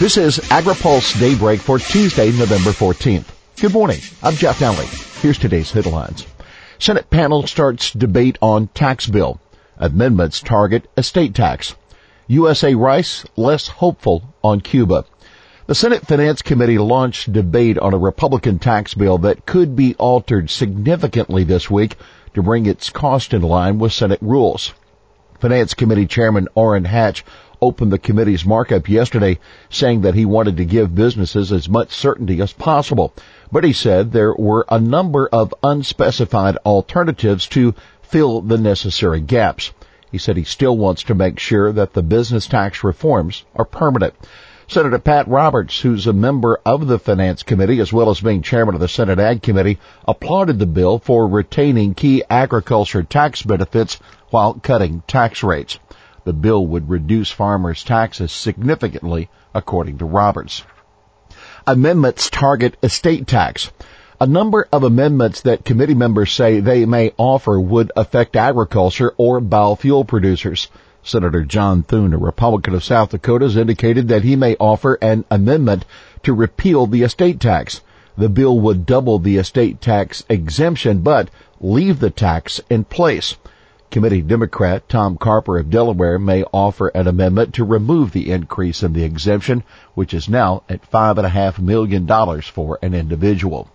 This is AgriPulse Daybreak for Tuesday, November 14th. Good morning. I'm Jeff Daly. Here's today's headlines. Senate panel starts debate on tax bill. Amendments target estate tax. USA Rice less hopeful on Cuba. The Senate Finance Committee launched debate on a Republican tax bill that could be altered significantly this week to bring its cost in line with Senate rules. Finance Committee Chairman Orrin Hatch opened the committee's markup yesterday saying that he wanted to give businesses as much certainty as possible. But he said there were a number of unspecified alternatives to fill the necessary gaps. He said he still wants to make sure that the business tax reforms are permanent. Senator Pat Roberts, who's a member of the Finance Committee as well as being chairman of the Senate Ag Committee, applauded the bill for retaining key agriculture tax benefits while cutting tax rates. The bill would reduce farmers' taxes significantly, according to Roberts. Amendments target estate tax. A number of amendments that committee members say they may offer would affect agriculture or biofuel producers. Senator John Thune, a Republican of South Dakota, has indicated that he may offer an amendment to repeal the estate tax. The bill would double the estate tax exemption, but leave the tax in place. Committee Democrat Tom Carper of Delaware may offer an amendment to remove the increase in the exemption, which is now at five and a half million dollars for an individual.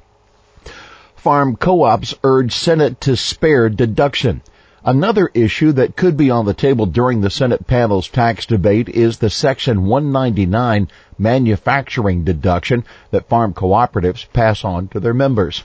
Farm co-ops urge Senate to spare deduction. Another issue that could be on the table during the Senate panel's tax debate is the Section 199 manufacturing deduction that farm cooperatives pass on to their members.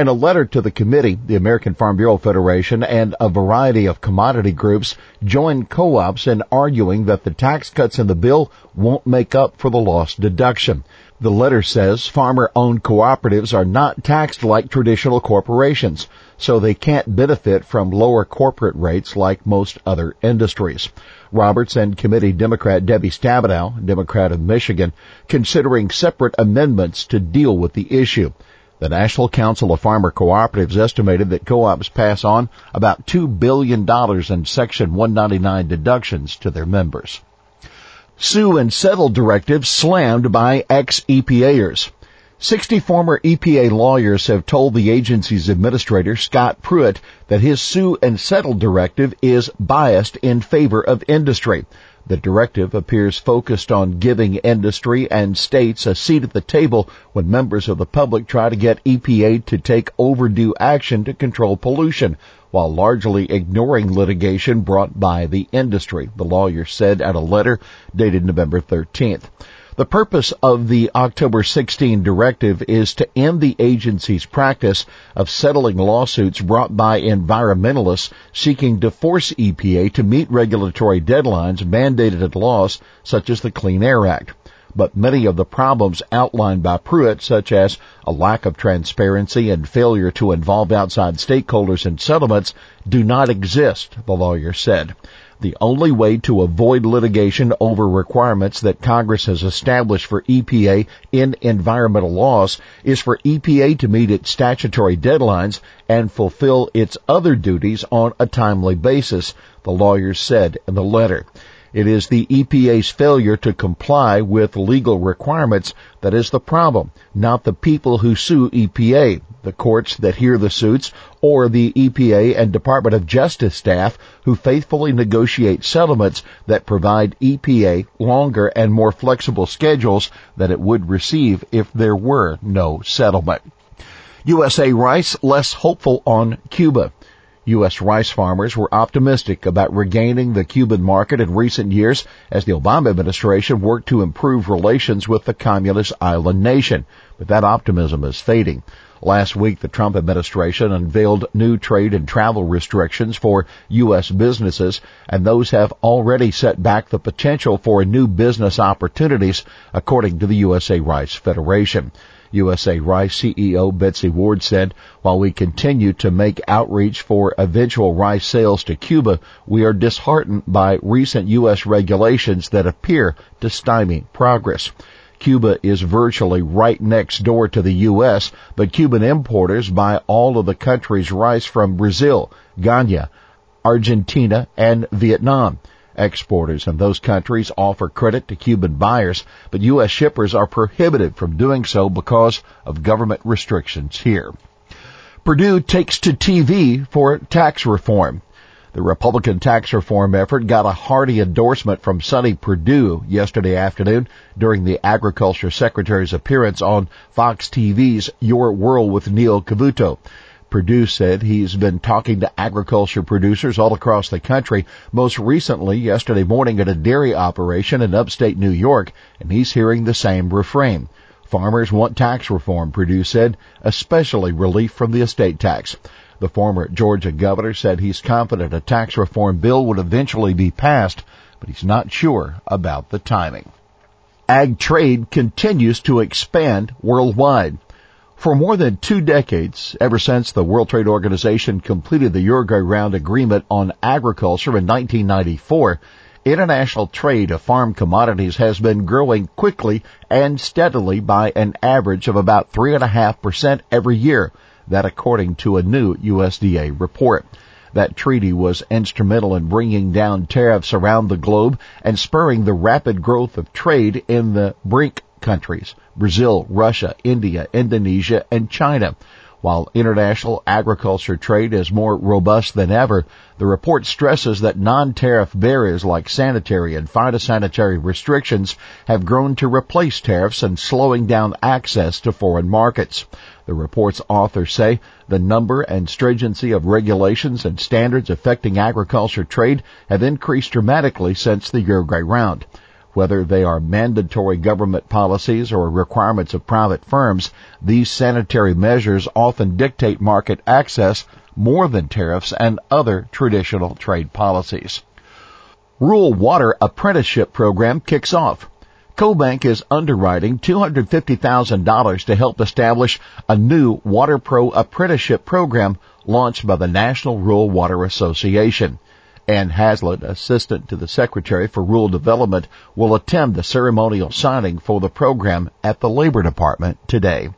In a letter to the committee, the American Farm Bureau Federation and a variety of commodity groups joined co-ops in arguing that the tax cuts in the bill won't make up for the lost deduction. The letter says farmer-owned cooperatives are not taxed like traditional corporations, so they can't benefit from lower corporate rates like most other industries. Roberts and committee Democrat Debbie Stabenow, Democrat of Michigan, considering separate amendments to deal with the issue. The National Council of Farmer Cooperatives estimated that co-ops pass on about $2 billion in Section 199 deductions to their members. Sue and settle directive slammed by ex-EPAers. 60 former EPA lawyers have told the agency's administrator, Scott Pruitt, that his sue and settle directive is biased in favor of industry. The directive appears focused on giving industry and states a seat at the table when members of the public try to get EPA to take overdue action to control pollution, while largely ignoring litigation brought by the industry, the lawyer said at a letter dated November 13th. The purpose of the October 16 directive is to end the agency's practice of settling lawsuits brought by environmentalists seeking to force EPA to meet regulatory deadlines mandated at laws such as the Clean Air Act. But many of the problems outlined by Pruitt, such as a lack of transparency and failure to involve outside stakeholders in settlements, do not exist, the lawyer said. The only way to avoid litigation over requirements that Congress has established for EPA in environmental laws is for EPA to meet its statutory deadlines and fulfill its other duties on a timely basis, the lawyers said in the letter. It is the EPA's failure to comply with legal requirements that is the problem, not the people who sue EPA, the courts that hear the suits, or the EPA and Department of Justice staff who faithfully negotiate settlements that provide EPA longer and more flexible schedules than it would receive if there were no settlement. USA Rice less hopeful on Cuba. U.S. rice farmers were optimistic about regaining the Cuban market in recent years as the Obama administration worked to improve relations with the communist island nation. But that optimism is fading. Last week, the Trump administration unveiled new trade and travel restrictions for U.S. businesses, and those have already set back the potential for new business opportunities, according to the USA Rice Federation. USA Rice CEO Betsy Ward said, while we continue to make outreach for eventual rice sales to Cuba, we are disheartened by recent U.S. regulations that appear to stymie progress. Cuba is virtually right next door to the U.S., but Cuban importers buy all of the country's rice from Brazil, Ghana, Argentina, and Vietnam. Exporters in those countries offer credit to Cuban buyers, but U.S. shippers are prohibited from doing so because of government restrictions here. Perdue takes to TV for tax reform. The Republican tax reform effort got a hearty endorsement from Sonny Perdue yesterday afternoon during the Agriculture Secretary's appearance on Fox TV's Your World with Neil Cavuto. Perdue said he's been talking to agriculture producers all across the country, most recently yesterday morning at a dairy operation in upstate New York, and he's hearing the same refrain. Farmers want tax reform, Perdue said, especially relief from the estate tax. The former Georgia governor said he's confident a tax reform bill would eventually be passed, but he's not sure about the timing. Ag trade continues to expand worldwide. For more than two decades, ever since the World Trade Organization completed the Uruguay Round Agreement on Agriculture in 1994, international trade of farm commodities has been growing quickly and steadily by an average of about 3.5% every year that according to a new USDA report. That treaty was instrumental in bringing down tariffs around the globe and spurring the rapid growth of trade in the BRIC countries, Brazil, Russia, India, Indonesia, and China. While international agriculture trade is more robust than ever, the report stresses that non-tariff barriers like sanitary and phytosanitary restrictions have grown to replace tariffs and slowing down access to foreign markets. The report's authors say the number and stringency of regulations and standards affecting agriculture trade have increased dramatically since the Uruguay round. Whether they are mandatory government policies or requirements of private firms, these sanitary measures often dictate market access more than tariffs and other traditional trade policies. Rural Water Apprenticeship Program kicks off. CoBank is underwriting $250,000 to help establish a new Water Pro apprenticeship program launched by the National Rural Water Association. Anne Hazlett, Assistant to the Secretary for Rural Development, will attend the ceremonial signing for the program at the Labor Department today.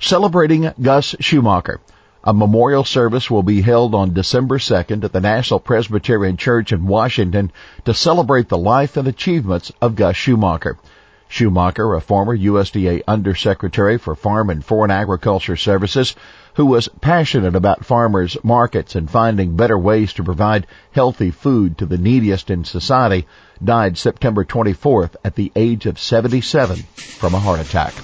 Celebrating Gus Schumacher. A memorial service will be held on December 2nd at the National Presbyterian Church in Washington to celebrate the life and achievements of Gus Schumacher. Schumacher, a former USDA Undersecretary for Farm and Foreign Agriculture Services, who was passionate about farmers' markets and finding better ways to provide healthy food to the neediest in society, died September 24th at the age of 77 from a heart attack.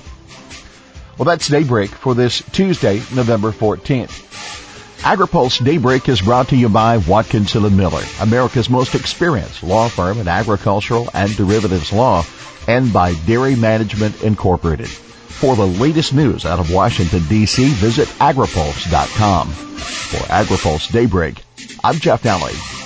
Well, that's Daybreak for this Tuesday, November 14th. AgriPulse Daybreak is brought to you by Watkinson and Miller, America's most experienced law firm in agricultural and derivatives law and by Dairy Management Incorporated. For the latest news out of Washington, D.C., visit agripulse.com. For AgriPulse Daybreak, I'm Jeff Daly.